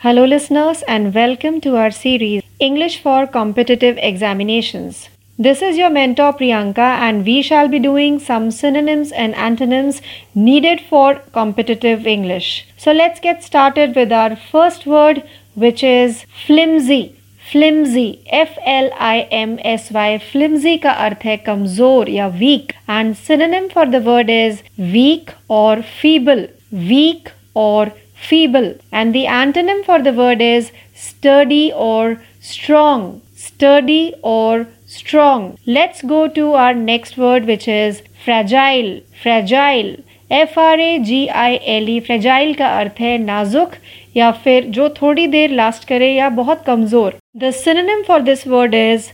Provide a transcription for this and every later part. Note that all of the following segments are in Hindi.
Hello, listeners, and welcome to our series English for Competitive Examinations. This is your mentor Priyanka, and we shall be doing some synonyms and antonyms needed for competitive English. So, let's get started with our first word, which is flimsy. Flimsy F L I M S Y flimsy का अर्थ है कमजोर या weak and synonym for the word is weak और फीबल वीक और feeble and the antonym for the word is sturdy or strong sturdy or strong let's go to our next word which is fragile fragile F R A G I L E fragile का अर्थ है नाजुक या फिर जो थोड़ी देर लास्ट करे या बहुत कमज़ोर the synonym for this word is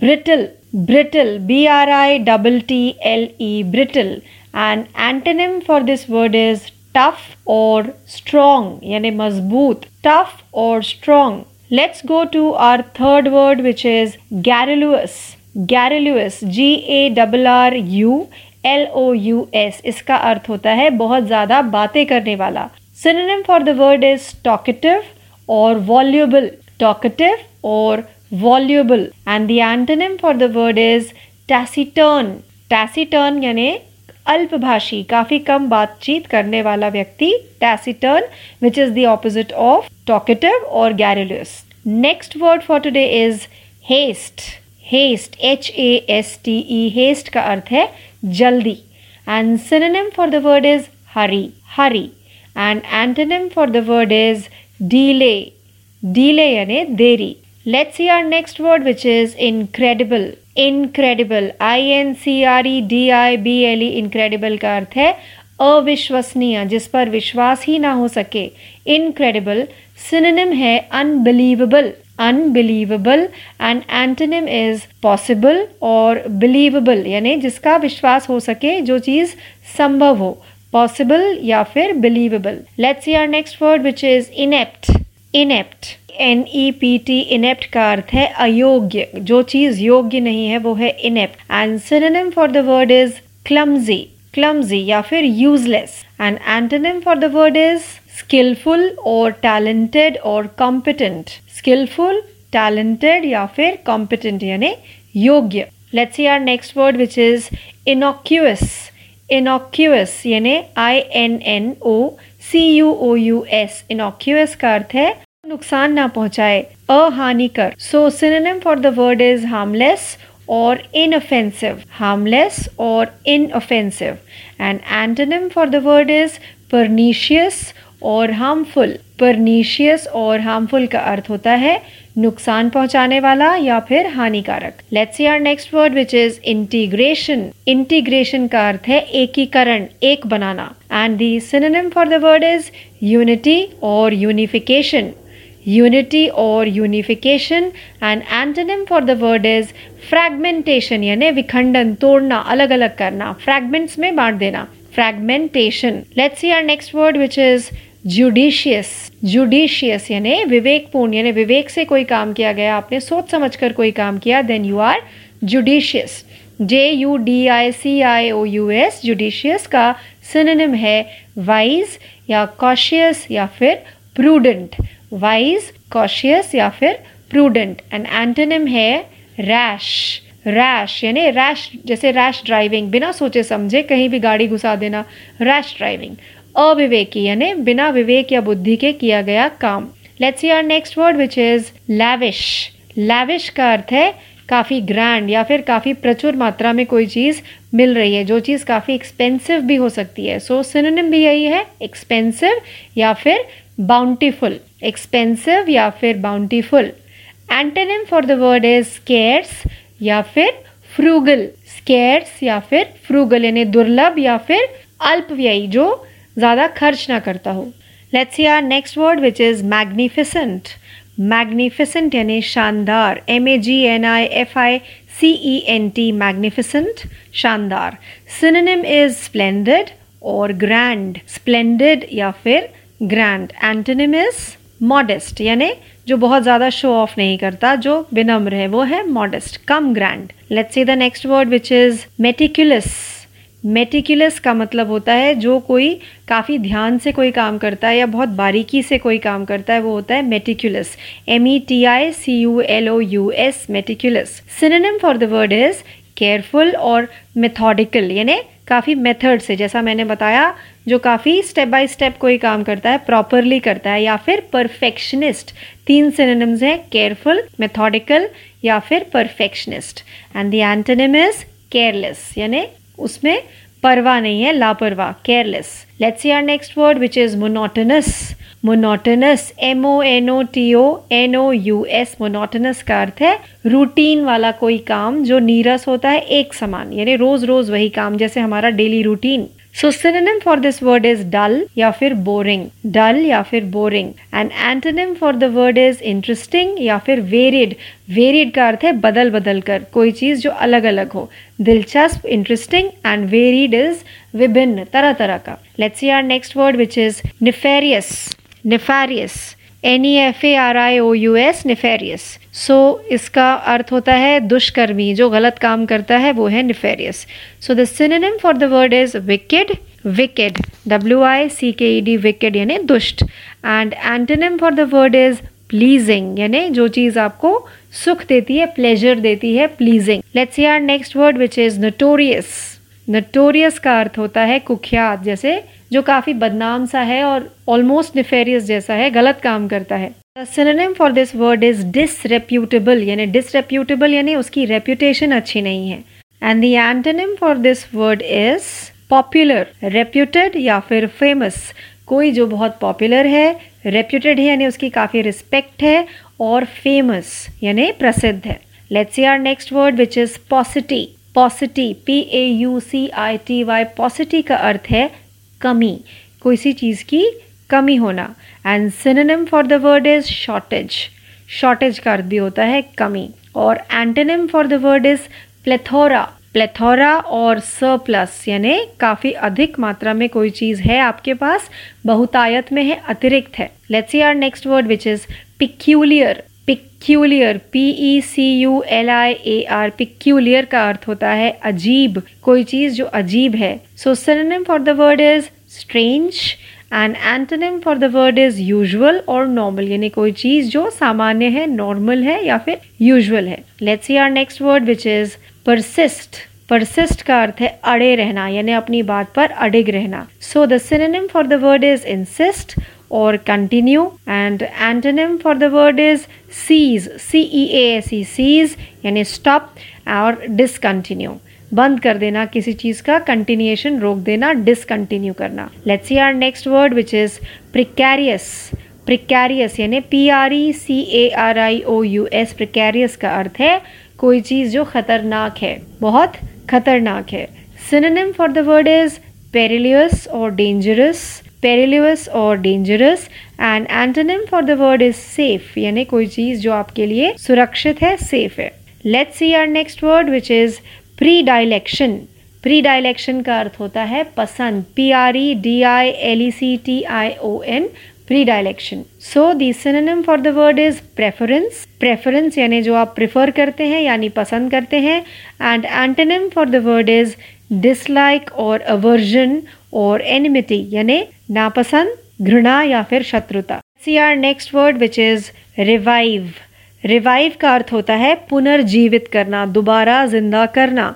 brittle brittle B R I double T L E brittle and antonym for this word is tough और स्ट्रॉन्ग यानी मज़बूत टफ और strong let's go to our third word which is garrulous garrulous G A double R U L O U S इसका अर्थ होता है बहुत ज़्यादा बातें करने वाला। Synonym for the word is talkative और वॉल्यूबल टॉकेटिव और voluble and the antonym for the word is taciturn taciturn यानी अल्पभाषी, काफ़ी कम बातचीत करने वाला व्यक्ति taciturn which is the opposite of talkative और garrulous next word for today is haste haste H A S T E haste का अर्थ है जल्दी. And synonym for the word is hurry hurry and antonym for the word is delay delay यानी देरी. Let's see our next word which is incredible incredible I N C R E D I B L E incredible का अर्थ है अविश्वसनीय, जिस पर विश्वास ही ना हो सके। इनक्रेडिबल सिनोनिम है unbelievable unbelievable and antonym is possible और बिलीवेबल यानी जिसका विश्वास हो सके, जो चीज़ संभव हो। पॉसिबल या फिर believable let's see our next word which is inept inept N E P T inept का अर्थ है अयोग्य। जो चीज़ योग्य नहीं है, वो है inept and synonym for the word is clumsy clumsy या फिर useless and antonym for the word is skilful और टैलेंटेड और कॉम्पिटेंट स्किलफुल टैलेंटेड या फिर कॉम्पिटेंट यानी योग्य। Let's see our next word which is innocuous innocuous यानी I N N O C U O U S innocuous का अर्थ है, नुकसान ना पहुँचाए, अहानिकर। So synonym for the word is harmless और इनऑफेंसिव हार्मलेस और inoffensive and antonym for the word is pernicious और हार्मफुल परनीशियस और हार्मफुल का अर्थ होता है, नुकसान पहुँचाने वाला या फिर हानिकारक। Let's see our next word which is integration integration का अर्थ है, एकीकरण, एक बनाना। And the synonym for the word is unity और unification unity or unification and antonym for the word is fragmentation, यानी विखंडन, तोड़ना अलग अलग करना, fragments में बांट देना, fragmentation. Let's see our next word, which is judicious judicious यानी विवेकपूर्ण, यानी विवेक से कोई काम किया गया, आपने सोच समझ कर कोई काम किया then you are judicious J U D I C I O U S judicious का सिनोनिम है वाइज या कॉशियस या फिर प्रूडेंट वाइज कॉशियस या फिर प्रूडेंट एंड एंटोनिम है रैश रैश यानी रैश जैसे रैश ड्राइविंग बिना सोचे समझे कहीं भी गाड़ी घुसा देना. रैश ड्राइविंग अविवेकी यानी बिना विवेक या बुद्धि के किया गया काम. Let's see our next word which is lavish lavish का अर्थ है काफ़ी ग्रैंड या फिर काफ़ी प्रचुर मात्रा में कोई चीज़ मिल रही है जो चीज़ काफ़ी एक्सपेंसिव भी हो सकती है। सो so, सिनोनिम भी यही है एक्सपेंसिव या फिर बाउंटीफुल एक्सपेंसिव या फिर bountiful antonym for the word is scarce या फिर फ्रूगल स्केर्स या फिर फ्रूगल यानी दुर्लभ या फिर अल्पव्ययी जो ज़्यादा खर्च ना करता हो। Let's see our next word which is magnificent magnificent यानी शानदार M A G N I F I C E N T magnificent शानदार। सिनोनिम इज़ स्प्लेंडेड और ग्रैंड स्प्लेंडेड या फिर ग्रैंड एंटोनिम इज़ मॉडेस्ट यानी जो बहुत ज़्यादा शो ऑफ़ नहीं करता, जो विनम्र है, वो है modest come grand let's see the next word which is meticulous meticulous का मतलब होता है जो कोई काफ़ी ध्यान से कोई काम करता है या बहुत बारीकी से कोई काम करता है, वो होता है meticulous. M E T I C U L O U S meticulous. Synonym for the word is careful और मेथोडिकल यानी काफ़ी मेथड से, जैसा मैंने बताया, जो काफ़ी स्टेप बाय स्टेप कोई काम करता है प्रॉपरली करता है, या फिर परफेक्शनिस्ट तीन सिनेम्स हैं केयरफुल मेथोडिकल या फिर perfectionist and the antonym is careless यानी उसमें परवाह नहीं है, लापरवाह careless let's see our next word which is monotonous monotonous M O N O T O N O U S monotonous का अर्थ है रूटीन वाला कोई काम जो नीरस होता है एक समान, यानी रोज रोज वही काम जैसे हमारा daily routine so synonym for this word is dull या फिर बोरिंग डल या फिर boring and antonym for the word is interesting या फिर वेरिड वेरिड का अर्थ है बदल बदल कर, कोई चीज़ जो अलग अलग हो. दिलचस्प इंटरेस्टिंग एंड वेरिड इज़ विभिन्न, तरह तरह का. Let's see our next word which is nefarious nefarious N E F A R I O U S nefarious so इसका अर्थ होता है दुष्कर्मी, जो गलत काम करता है, वो है nefarious so the synonym for the word is wicked wicked W I C K E D wicked यानी दुष्ट. And antonym for the word is pleasing यानी जो चीज़ आपको सुख देती है प्लेजर देती है pleasing let's see our next word which is notorious notorious का अर्थ होता है कुख्यात, जैसे जो काफ़ी बदनाम सा है और ऑलमोस्ट निफेरियस जैसा है, गलत काम करता है। Synonym for this word is disreputable यानी डिसरेप्यूटेबल यानी उसकी रेप्यूटेशन अच्छी नहीं है। And the antonym for this word is popular reputed या फिर फ़ेमस कोई जो बहुत पॉपुलर है रेप्यूटेड है, यानी उसकी काफ़ी रिस्पेक्ट है और फ़ेमस यानी प्रसिद्ध है। Let's see our next word which is paucity paucity P A U C I T Y paucity का अर्थ है कमी, कोई सी चीज़ की कमी होना। And synonym for the word is shortage shortage का अर्थ भी होता है कमी। और antonym for the word is plethora plethora और सरप्लस यानी काफ़ी अधिक मात्रा में कोई चीज़ है आपके पास, बहुतायत में है, अतिरिक्त है। Let's see our next word which is peculiar peculiar P E C U L I A R peculiar का अर्थ होता है अजीब, कोई चीज़ जो अजीब है। So synonym for the word is strange and antonym for the word is usual और नॉर्मल यानी कोई चीज़ जो सामान्य है नॉर्मल है या फिर यूजुअल है। Let's see our next word which is persist persist का अर्थ है अड़े रहना, यानी अपनी बात पर अडिग रहना। So the synonym for the word is insist or continue. And antonym for the word is cease, c e a s e cease यानी stop और discontinue. बंद कर देना किसी चीज़ का कंटिन्यूएशन रोक देना डिसकंटिन्यू करना let's see our next word which is precarious precarious यानी P R E C A R I O U S precarious का अर्थ है कोई चीज़ जो खतरनाक है बहुत खतरनाक है synonym for the word is perilous और डेंजरस पेरिलियस और dangerous and antonym for the word is safe यानी कोई चीज़ जो आपके लिए सुरक्षित है सेफ़ है. Let's see our next word which is predilection predilection का अर्थ होता है पसंद. P R E D I L E C T I O N predilection so the for the word is preference preference यानी जो आप प्रिफर करते हैं, यानी पसंद करते हैं. And antonym for the word is dislike और अवर्जन और एनिमिटी यानी नापसंद, घृणा या फिर शत्रुता। See our next word which is revive revive का अर्थ होता है पुनर्जीवित करना, दोबारा ज़िंदा करना।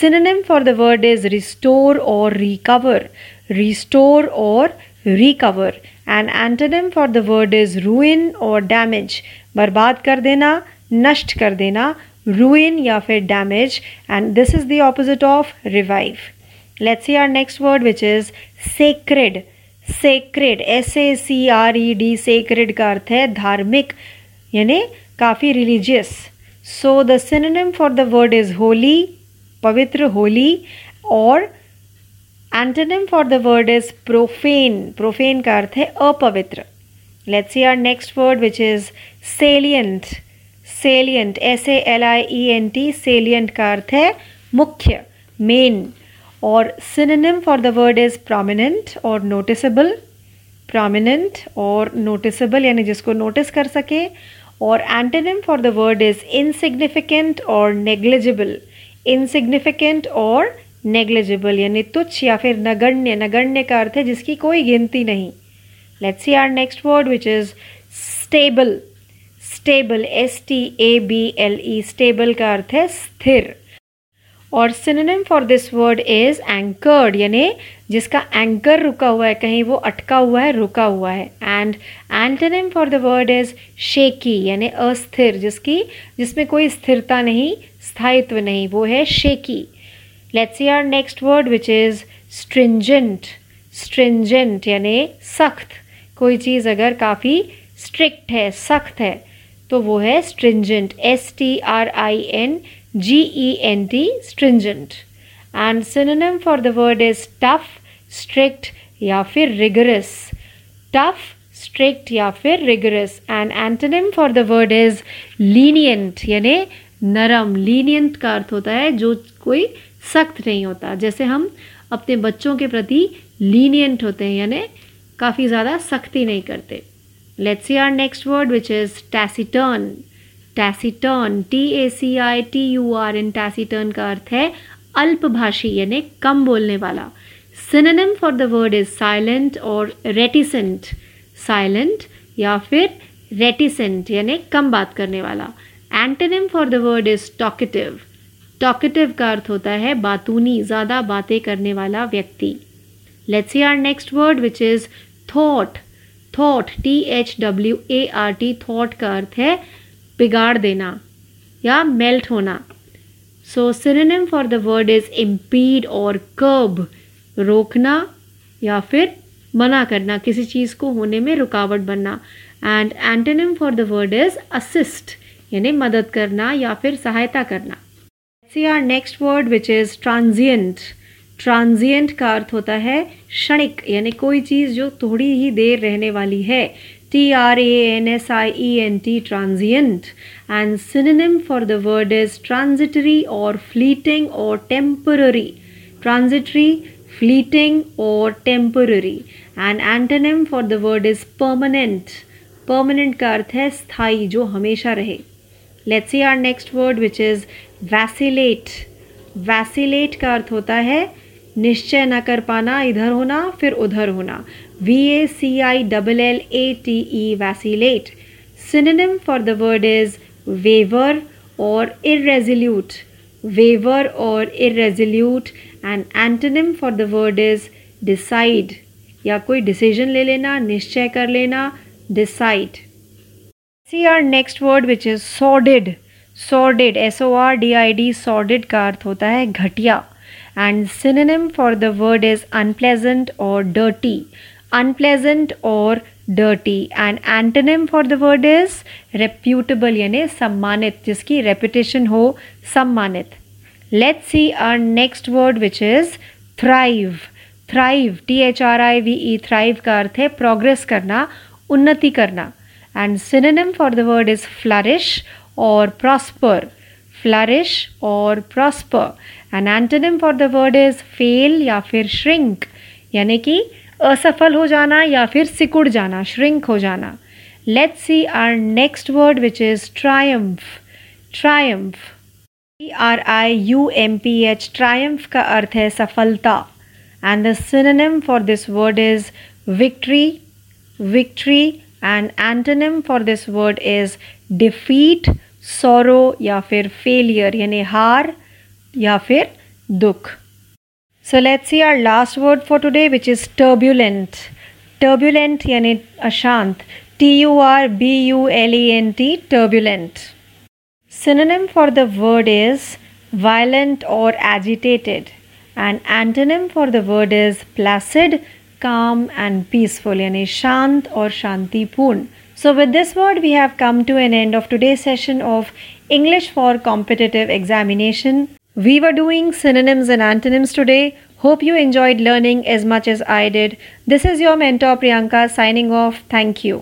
Synonym for the word is restore और रिकवर रिस्टोर और recover and antonym for the word is ruin और डैमेज बर्बाद कर देना, नष्ट कर देना रूइन या फिर damage and this is the opposite of revive Let's see our next word, which is sacred. Sacred S A C R E D sacred का अर्थ है धार्मिक, यानी काफ़ी religious so the synonym for the word is holy पवित्र, होली, और antonym for the word is profane profane का अर्थ है अपवित्र. Let's see our next word which is salient salient S A L I E N T salient का अर्थ है मुख्य मेन और synonym for the word is prominent और नोटिसेबल प्रोमिनेंट और नोटिसेबल यानी जिसको नोटिस कर सके. और antonym for the word is insignificant और नेग्लिजिबल इनसिग्निफिकेंट और नेग्लिजिबल यानी तुच्छ या फिर नगण्य. नगण्य का अर्थ है जिसकी कोई गिनती नहीं. Let's see our next word which is stable stable S T A B L E stable का अर्थ है स्थिर। और synonym for this word is anchored यानी जिसका एंकर रुका हुआ है, कहीं वो अटका हुआ है, रुका हुआ है। And antonym for the word is shaky यानी अस्थिर, जिसकी, जिसमें कोई स्थिरता नहीं, स्थायित्व नहीं, वो है shaky let's see our next word which is stringent stringent यानी सख्त। कोई चीज़ अगर काफ़ी स्ट्रिक्ट है, सख्त है तो वो है stringent S T R I N G E N T stringent and synonym for the word is tough strict या फिर रिगरस टफ स्ट्रिक्ट या फिर rigorous and antonym for the word is lenient यानि नरम लीनियंट का अर्थ होता है जो कोई सख्त नहीं होता। जैसे हम अपने बच्चों के प्रति लीनियंट होते हैं, यानी काफ़ी ज़्यादा सख्ती नहीं करते। Let's see our next word which is taciturn taciturn T A C I T U R N taciturn का अर्थ है अल्पभाषी यानी कम बोलने वाला। Synonym for the word is silent और रेटिसेंट साइलेंट या फिर रेटिसेंट यानी कम बात करने वाला। Antonym for the word is talkative talkative का अर्थ होता है बातूनी, ज़्यादा बातें करने वाला व्यक्ति। Let's see our next word which is thought thought T H W A R T thought का अर्थ है बिगाड़ देना या मेल्ट होना। सो synonym for the word is impede और कर्ब रोकना या फिर मना करना, किसी चीज़ को होने में रुकावट बनना। And antonym for the word is assist यानी मदद करना या फिर सहायता करना। See our next word which is transient transient का अर्थ होता है क्षणिक, यानी कोई चीज़ जो थोड़ी ही देर रहने वाली है। T R A N S I E N T transient and synonym for the word is transitory और फ्लीटिंग और टेम्पररी ट्रांजिटरी फ्लीटिंग और temporary and antonym for the word is permanent permanent का अर्थ है स्थायी जो हमेशा रहे। Let's see our next word which is vacillate vacillate का अर्थ होता है निश्चय न कर पाना, इधर होना, फिर उधर होना। V A C I double L A T E vacillate synonym for the word is waver और इेजिल्यूट वेवर और इेजिल्यूट and antonym for the word is decide या कोई डिसीज़न ले लेना, निश्चय कर लेना decide see our next word which is sordid sordid S O R D I D sordid का अर्थ होता है घटिया। And synonym for the word is unpleasant or dirty unpleasant or dirty and antonym for the word is reputable यानी सम्मानित जिसकी reputation हो सम्मानित let's see our next word which is thrive thrive t h r i v e thrive का अर्थ है progress करना उन्नति करना and synonym for the word is flourish or prosper flourish or prosper and antonym for the word is fail या फिर shrink. यानी कि असफल हो जाना या फिर सिकुड़ जाना श्रिंक हो जाना let see our next word which is triumph triumph R I U M P H triumph का अर्थ है सफलता and the synonym for this word is victory victory and antonym for this word is defeat sorrow या फिर फेलियर यानी हार या फिर दुख So let's see our last word for today, which is turbulent. Turbulent yani ashant. T U R B U L E N T, turbulent. Synonym for the word is violent or agitated. And antonym for the word is placid, calm, and peaceful, yani shant or shantipurn. So, with this word, we have come to an end of today's session of English for Competitive Examination. We were doing synonyms and antonyms today. Hope you enjoyed learning as much as I did. This is your mentor Priyanka signing off. Thank you.